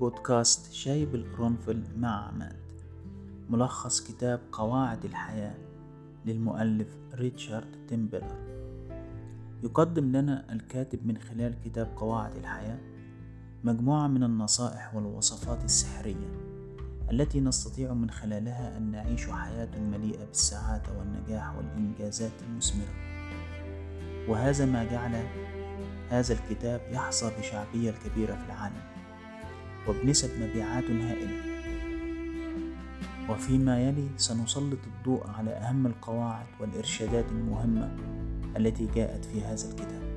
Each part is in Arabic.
بودكاست شاي بالقرنفل مع عماد. ملخص كتاب قواعد الحياة للمؤلف ريتشارد تيمبلر. يقدم لنا الكاتب من خلال كتاب قواعد الحياة مجموعة من النصائح والوصفات السحرية التي نستطيع من خلالها أن نعيش حياة مليئة بالسعادة والنجاح والإنجازات المثمرة. وهذا ما جعل هذا الكتاب يحظى بشعبية الكبيرة في العالم. وبنسب مبيعات هائلة. وفيما يلي سنسلط الضوء على أهم القواعد والإرشادات المهمة التي جاءت في هذا الكتاب.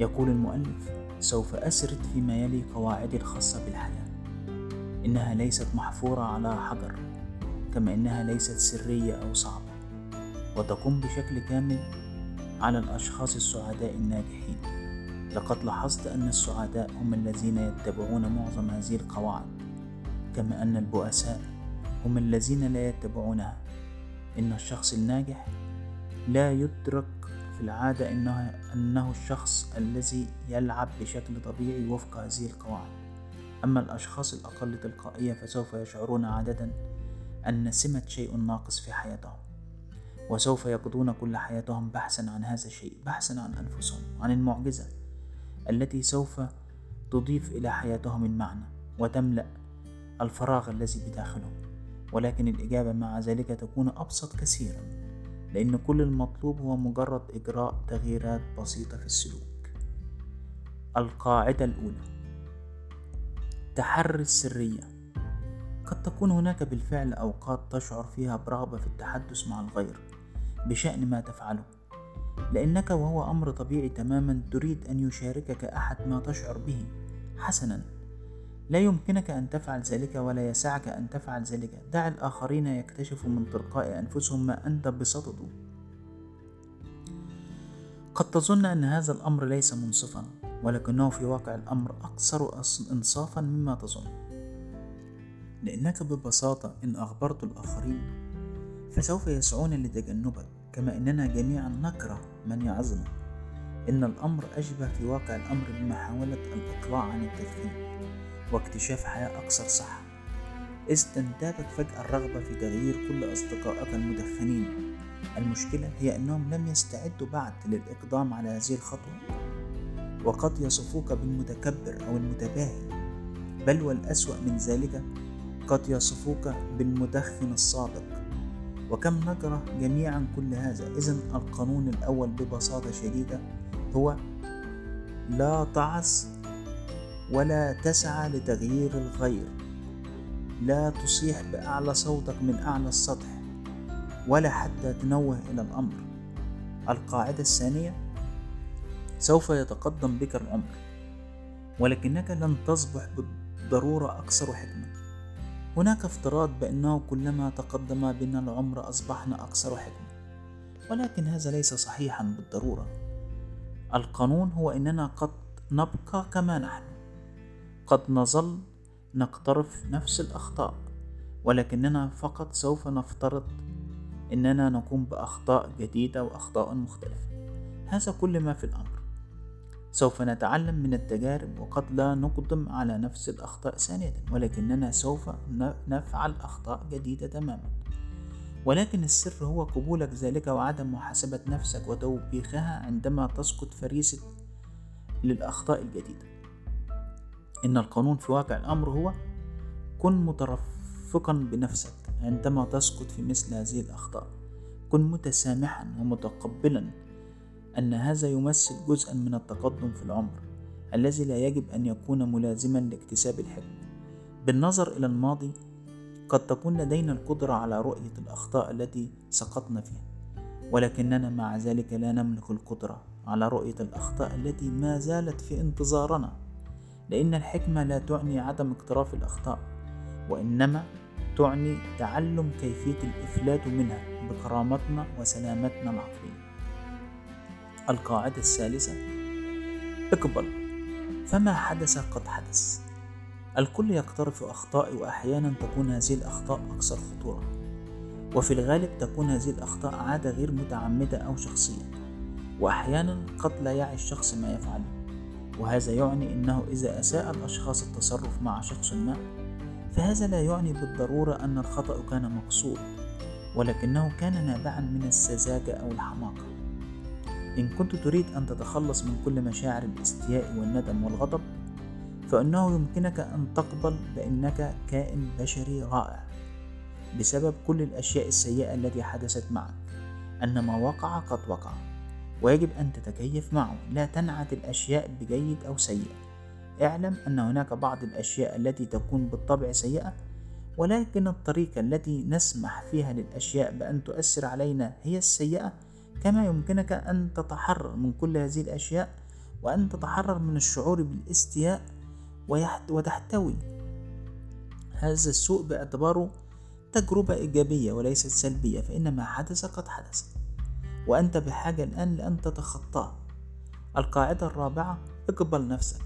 يقول المؤلف سوف أسرد فيما يلي قواعدي الخاصة بالحياة. إنها ليست محفورة على حجر كما إنها ليست سرية أو صعبة وتقوم بشكل كامل على الأشخاص السعداء الناجحين. لقد لاحظت أن السعداء هم الذين يتبعون معظم هذه القواعد كما أن البؤساء هم الذين لا يتبعونها. إن الشخص الناجح لا يدرك في العادة إنه, أنه الشخص الذي يلعب بشكل طبيعي وفق هذه القواعد. أما الأشخاص الأقل تلقائية فسوف يشعرون عادة أن سمة شيء ناقص في حياتهم وسوف يقضون كل حياتهم بحثا عن هذا الشيء بحثا عن أنفسهم عن المعجزة. التي سوف تضيف إلى حياتهم المعنى وتملأ الفراغ الذي بداخلهم ولكن الإجابة مع ذلك تكون أبسط كثيرا لأن كل المطلوب هو مجرد إجراء تغييرات بسيطة في السلوك. القاعدة الأولى تحري السرية. قد تكون هناك بالفعل أوقات تشعر فيها برغبة في التحدث مع الغير بشأن ما تفعله. لأنك وهو أمر طبيعي تماما تريد أن يشاركك أحد ما تشعر به. حسنا. لا يمكنك أن تفعل ذلك ولا يسعك أن تفعل ذلك. دع الآخرين يكتشفوا من تلقاء أنفسهم ما أنت بصدده. قد تظن أن هذا الأمر ليس منصفا ولكنه في واقع الأمر أكثر إنصافا مما تظن. لأنك ببساطة إن أخبرت الآخرين فسوف يسعون لتجنبك كما إننا جميعا نكره. من يعظنا. إن الأمر أشبه في واقع الأمر بمحاولة الإقلاع عن التدخين واكتشاف حياة أكثر صحة. إذ تنتابك فجأة الرغبة في تغيير كل أصدقائك المدخنين. المشكلة هي أنهم لم يستعدوا بعد للإقدام على هذه الخطوة. وقد يصفوك بالمتكبر أو المتباهي بل والأسوأ من ذلك قد يصفوك بالمدخن الصادق وكم نكره جميعا كل هذا؟ إذا القانون الأول ببساطة شديدة هو لا تعص ولا تسعى لتغيير الغير. لا تصيح بأعلى صوتك من أعلى السطح ولا حتى تنوه إلى الأمر. القاعدة الثانية سوف يتقدم بك العمر ولكنك لن تصبح بالضرورة أكثر حكمة. هناك افتراض بأنه كلما تقدم بنا العمر أصبحنا أكثر حكمة. ولكن هذا ليس صحيحا بالضرورة. القانون هو أننا قد نبقى كما نحن. قد نظل نقترف نفس الأخطاء. ولكننا فقط سوف نفترض أننا نقوم بأخطاء جديدة وأخطاء مختلفة. هذا كل ما في الأمر. سوف نتعلم من التجارب وقد لا نقدم على نفس الأخطاء ثانية ولكننا سوف نفعل أخطاء جديدة تماما. ولكن السر هو قبولك ذلك وعدم محاسبة نفسك وتوبيخها عندما تسقط فريسة للأخطاء الجديدة. إن القانون في واقع الأمر هو كن مترفقا بنفسك عندما تسقط في مثل هذه الأخطاء. كن متسامحا ومتقبلا أن هذا يمثل جزءا من التقدم في العمر الذي لا يجب أن يكون ملازما لاكتساب الحكمة بالنظر إلى الماضي قد تكون لدينا القدرة على رؤية الأخطاء التي سقطنا فيها ولكننا مع ذلك لا نملك القدرة على رؤية الأخطاء التي ما زالت في انتظارنا لأن الحكمة لا تعني عدم اقتراف الأخطاء وإنما تعني تعلم كيفية الإفلات منها بكرامتنا وسلامتنا العقلية. القاعدة الثالثة. اقبل. فما حدث قد حدث. الكل يقترف أخطاء وأحيانا تكون هذه الأخطاء أكثر خطورة. وفي الغالب تكون هذه الأخطاء عادة غير متعمدة أو شخصية. وأحيانا قد لا يعي الشخص ما يفعله وهذا يعني أنه إذا أساء الأشخاص التصرف مع شخص ما فهذا لا يعني بالضرورة أن الخطأ كان مقصود ولكنه كان نابعا من السذاجة أو الحماقة. إن كنت تريد أن تتخلص من كل مشاعر الاستياء والندم والغضب فإنه يمكنك أن تقبل بأنك كائن بشري رائع بسبب كل الأشياء السيئة التي حدثت معك أن ما وقع قد وقع ويجب أن تتكيف معه لا تنعت الأشياء بجيد أو سيء. اعلم أن هناك بعض الأشياء التي تكون بالطبع سيئة ولكن الطريقة التي نسمح فيها للأشياء بأن تؤثر علينا هي السيئة كما يمكنك أن تتحرر من كل هذه الأشياء وأن تتحرر من الشعور بالاستياء وتحتوي. هذا السوء باعتباره تجربة إيجابية وليست سلبية فإن ما حدث قد حدث. وأنت بحاجة الآن لأن تتخطاه. القاعدة الرابعة اقبل نفسك.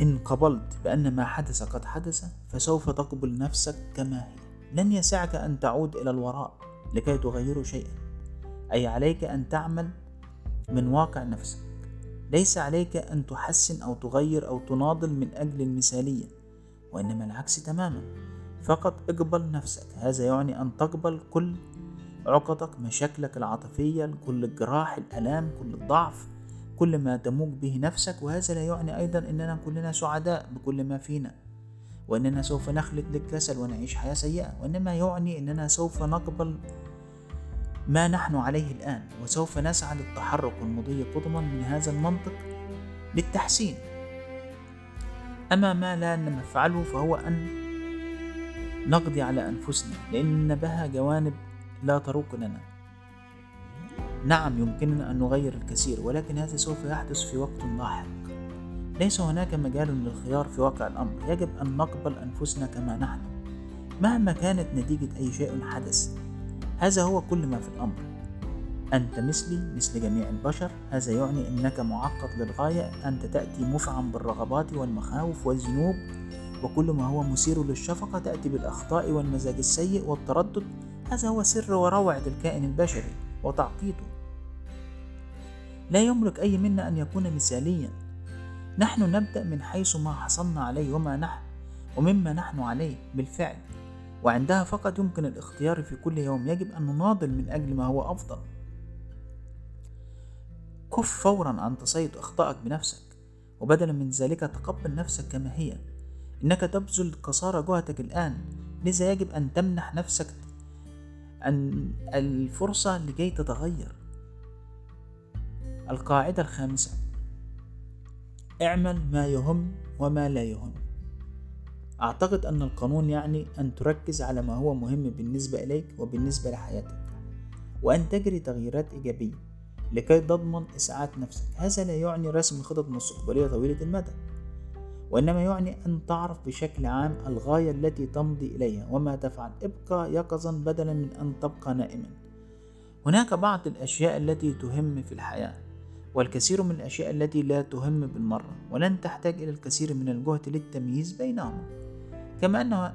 إن قبلت بأن ما حدث قد حدث فسوف تقبل نفسك كما هي. لن يسعك أن تعود إلى الوراء لكي تغير شيئا. أي عليك أن تعمل من واقع نفسك. ليس عليك أن تحسن أو تغير أو تناضل من أجل المثالية وإنما العكس تماما. فقط اقبل نفسك. هذا يعني أن تقبل كل عقدك مشاكلك العاطفية كل الجراح الألام كل الضعف كل ما تموج به نفسك. وهذا لا يعني أيضا أننا كلنا سعداء بكل ما فينا. وأننا سوف نخلد للكسل ونعيش حياة سيئة. وإنما يعني أننا سوف نقبل ما نحن عليه الآن وسوف نسعى للتحرك والمضي قدما من هذا المنطق للتحسين. أما ما لا نفعله فهو أن نقضي على أنفسنا لأن بها جوانب لا تروق لنا. نعم يمكننا أن نغير الكثير ولكن هذا سوف يحدث في وقت لاحق. ليس هناك مجال للخيار في واقع الأمر. يجب أن نقبل أنفسنا كما نحن. مهما كانت نتيجة أي شيء حدث هذا هو كل ما في الأمر. أنت مثلي مثل جميع البشر هذا يعني أنك معقد للغاية أنت تأتي مفعم بالرغبات والمخاوف والذنوب وكل ما هو مثير للشفقة تأتي بالأخطاء والمزاج السيء والتردد. هذا هو سر وروعة الكائن البشري وتعقيده. لا يملك أي منا أن يكون مثاليا. نحن نبدأ من حيث ما حصلنا عليه وما نحن ومما نحن عليه بالفعل. وعندها فقط يمكن الاختيار في كل يوم يجب أن نناضل من أجل ما هو أفضل. كف فورا عن تصيد أخطائك بنفسك وبدلا من ذلك تقبل نفسك كما هي. إنك تبذل قصارى جهدك الآن لذا يجب أن تمنح نفسك أن الفرصة لكي تتغير. القاعدة الخامسة اعمل ما يهم وما لا يهم. أعتقد أن القانون يعني أن تركز على ما هو مهم بالنسبة إليك وبالنسبة لحياتك وأن تجري تغييرات إيجابية لكي تضمن إسعاد نفسك. هذا لا يعني رسم خطط مستقبلية طويلة المدى وإنما يعني أن تعرف بشكل عام الغاية التي تمضي إليها وما تفعل. ابقى يقظا بدلا من أن تبقى نائما. هناك بعض الأشياء التي تهم في الحياة والكثير من الأشياء التي لا تهم بالمرة ولن تحتاج إلى الكثير من الجهد للتمييز بينهما. كما أن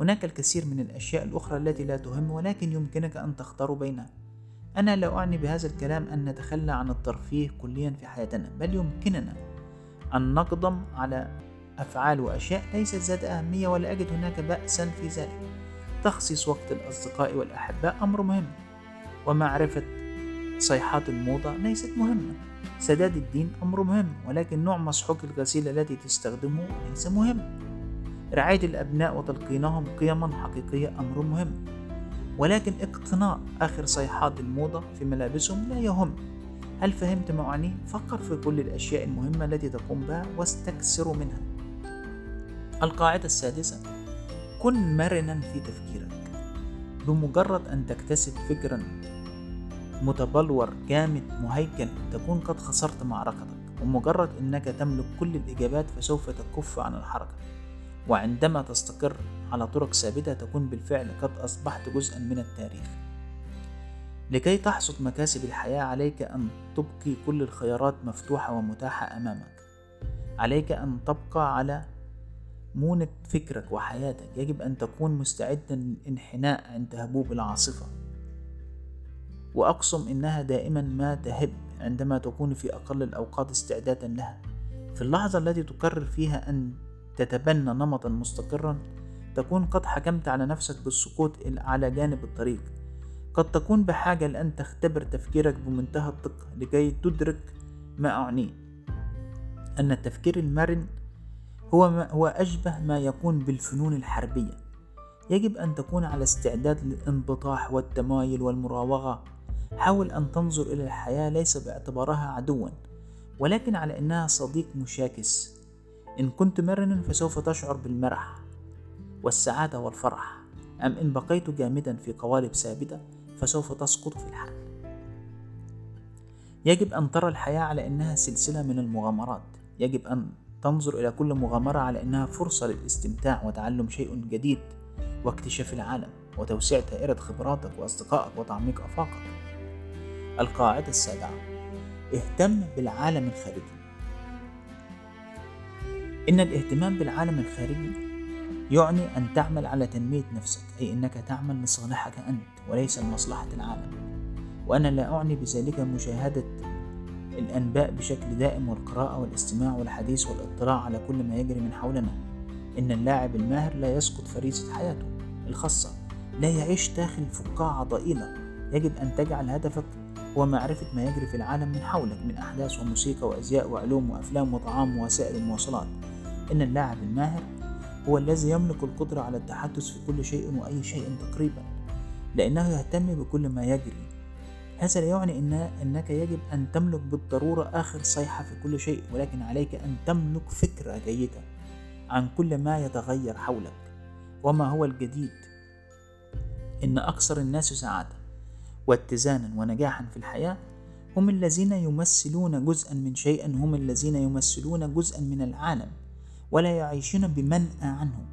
هناك الكثير من الأشياء الأخرى التي لا تهم ولكن يمكنك أن تختار بينها أنا لا أعني بهذا الكلام أن نتخلى عن الترفيه كليا في حياتنا بل يمكننا أن نقدم على أفعال وأشياء ليست ذات أهمية ولا أجد هناك بأسا في ذلك. تخصيص وقت الأصدقاء والأحباء أمر مهم ومعرفة صيحات الموضة ليست مهمة. سداد الدين أمر مهم ولكن نوع مسحوق الغسيل التي تستخدمه ليس مهم. رعاية الأبناء وتلقينهم قيما حقيقية أمر مهم. ولكن اقتناء آخر صيحات الموضة في ملابسهم لا يهم. هل فهمت ما أعنيه؟ فكر في كل الأشياء المهمة التي تقوم بها واستكثر منها. القاعدة السادسة كن مرنا في تفكيرك. بمجرد أن تكتسب فكرا متبلور جامد مهيكل تكون قد خسرت معركتك. ومجرد أنك تملك كل الإجابات فسوف تكف عن الحركة. وعندما تستقر على طرق ثابتة تكون بالفعل قد أصبحت جزءا من التاريخ. لكي تحصد مكاسب الحياة عليك أن تبقي كل الخيارات مفتوحة ومتاحة أمامك. عليك أن تبقى على مونة فكرك وحياتك. يجب أن تكون مستعدا للانحناء عند هبوب العاصفة. وأقسم إنها دائما ما تهب عندما تكون في أقل الأوقات استعدادا لها. في اللحظة التي تقرر فيها أن تتبنى نمطا مستقرا تكون قد حكمت على نفسك بالسقوط على جانب الطريق. قد تكون بحاجة لأن تختبر تفكيرك بمنتهى الدقة لكي تدرك ما أعنيه. أن التفكير المرن هو, ما هو أشبه ما يكون بالفنون الحربية. يجب أن تكون على استعداد للانبطاح والتمايل والمراوغة. حاول أن تنظر إلى الحياة ليس باعتبارها عدوا ولكن على أنها صديق مشاكس. إن كنت مرنا فسوف تشعر بالمرح والسعادة والفرح. أم إن بقيت جامدا في قوالب ثابتة فسوف تسقط في الحال. يجب أن ترى الحياة على أنها سلسلة من المغامرات. يجب أن تنظر إلى كل مغامرة على أنها فرصة للاستمتاع وتعلم شيء جديد واكتشاف العالم وتوسيع دائرة خبراتك وأصدقائك وتعميق آفاقك. القاعدة السابعة اهتم بالعالم الخارجي. إن الاهتمام بالعالم الخارجي يعني أن تعمل على تنمية نفسك أي أنك تعمل لصالحك أنت وليس لمصلحة العالم. وأنا لا أعني بذلك مشاهدة الأنباء بشكل دائم والقراءة والاستماع والحديث والاطلاع على كل ما يجري من حولنا. إن اللاعب الماهر لا يسقط فريسة حياته الخاصة لا يعيش داخل فقاعة ضئيلة. يجب أن تجعل هدفك هو معرفة ما يجري في العالم من حولك من أحداث وموسيقى وأزياء وعلوم وأفلام وطعام ووسائل المواصلات إن اللاعب الماهر هو الذي يملك القدرة على التحدث في كل شيء وأي شيء تقريبا لأنه يهتم بكل ما يجري. هذا لا يعني إن أنك يجب أن تملك بالضرورة آخر صيحة في كل شيء ولكن عليك أن تملك فكرة جيدة عن كل ما يتغير حولك. وما هو الجديد؟ إن أكثر الناس سعادة واتزانا ونجاحا في الحياة هم الذين يمثلون جزءا من شيء هم الذين يمثلون جزءا من العالم. ولا يعيشون بمنأى عنه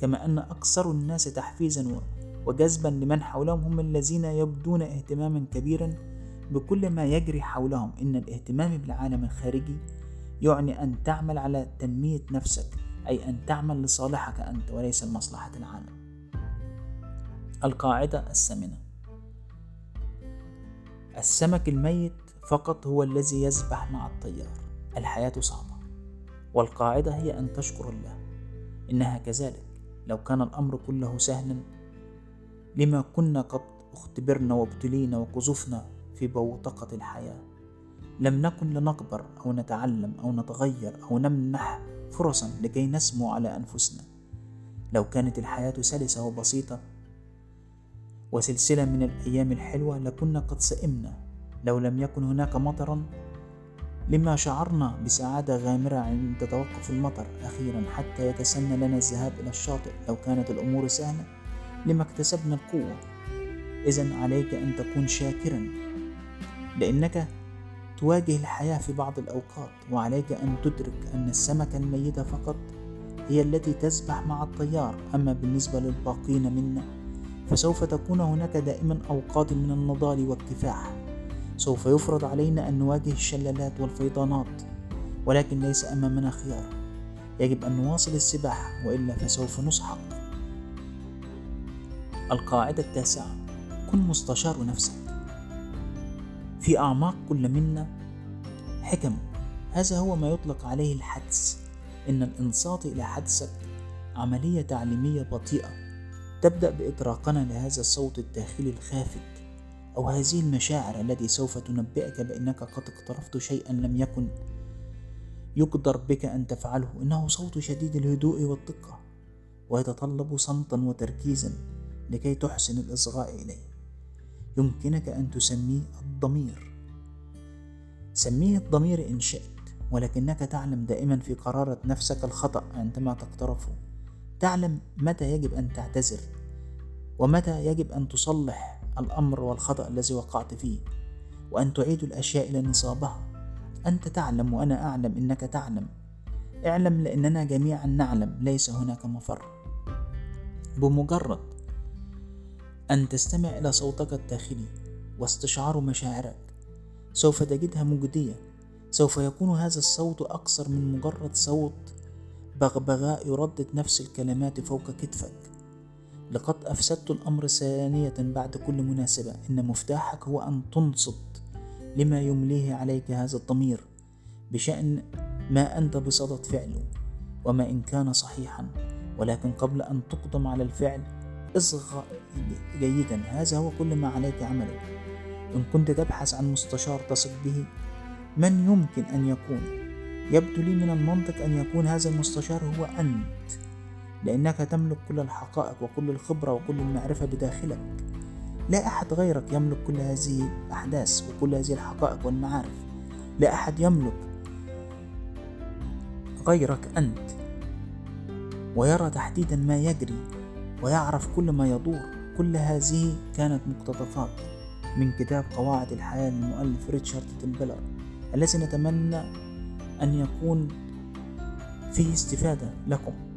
كما أن أكثر الناس تحفيزا وجذبا لمن حولهم هم الذين يبدون اهتماما كبيرا بكل ما يجري حولهم. إن الاهتمام بالعالم الخارجي يعني أن تعمل على تنمية نفسك أي أن تعمل لصالحك أنت وليس لمصلحة العالم. القاعدة الثامنة. السمك الميت فقط هو الذي يسبح مع الطيار. الحياة صعبة. والقاعدة هي أن تشكر الله إنها كذلك. لو كان الأمر كله سهلا لما كنا قد اختبرنا وابتلينا وقذفنا في بوتقة الحياة. لم نكن لنكبر أو نتعلم أو نتغير أو نمنح فرصا لكي نسمو على أنفسنا. لو كانت الحياة سلسة وبسيطة وسلسلة من الأيام الحلوة لكنا قد سئمنا. لو لم يكن هناك مطرا لما شعرنا بسعادة غامرة عند توقف المطر أخيرا حتى يتسنى لنا الذهاب إلى الشاطئ لو كانت الأمور سهلة لما اكتسبنا القوة. إذا عليك أن تكون شاكرا لأنك تواجه الحياة في بعض الأوقات وعليك أن تدرك أن السمكة الميتة فقط هي التي تسبح مع الطيار. أما بالنسبة للباقين منا فسوف تكون هناك دائما أوقات من النضال والكفاح. سوف يفرض علينا أن نواجه الشلالات والفيضانات ولكن ليس أمامنا خيار. يجب أن نواصل السباحة وإلا فسوف نسحق. القاعدة التاسعة كن مستشار نفسك. في أعماق كل منا حكم. هذا هو ما يطلق عليه الحدس. إن الإنصات إلى حدسك عملية تعليمية بطيئة. تبدأ بإطراقنا لهذا الصوت الداخلي الخافت. أو هذه المشاعر التي سوف تنبئك بأنك قد اقترفت شيئا لم يكن يقدر بك أن تفعله. إنه صوت شديد الهدوء والدقة ويتطلب صمتا وتركيزا لكي تحسن الإصغاء إليه. يمكنك أن تسميه الضمير. سميه الضمير إن شئت ولكنك تعلم دائما في قرارة نفسك الخطأ عندما تقترفه. تعلم متى يجب أن تعتذر ومتى يجب أن تصلح الأمر والخطأ الذي وقعت فيه وأن تعيد الأشياء إلى نصابها. أنت تعلم وأنا أعلم إنك تعلم. اعلم لأننا جميعا نعلم ليس هناك مفر. بمجرد أن تستمع إلى صوتك الداخلي واستشعار مشاعرك سوف تجدها مجدية. سوف يكون هذا الصوت أكثر من مجرد صوت بغبغاء يردد نفس الكلمات فوق كتفك. لقد أفسدت الأمر ثانية بعد كل مناسبة. إن مفتاحك هو أن تنصت لما يمليه عليك هذا الضمير بشأن ما أنت بصدد فعله وما إن كان صحيحا. ولكن قبل أن تقدم على الفعل اصغى جيدا. هذا هو كل ما عليك عمله إن كنت تبحث عن مستشار تثق به من يمكن أن يكون؟ يبدو لي من المنطق أن يكون هذا المستشار هو أنت. لأنك تملك كل الحقائق وكل الخبرة وكل المعرفة بداخلك. لا أحد غيرك يملك كل هذه الأحداث وكل هذه الحقائق والمعارف. لا أحد يملك غيرك أنت. ويرى تحديدا ما يجري ويعرف كل ما يدور. كل هذه كانت مقتطفات من كتاب قواعد الحياة للمؤلف ريتشارد تمبلر الذي نتمنى أن يكون فيه استفادة لكم.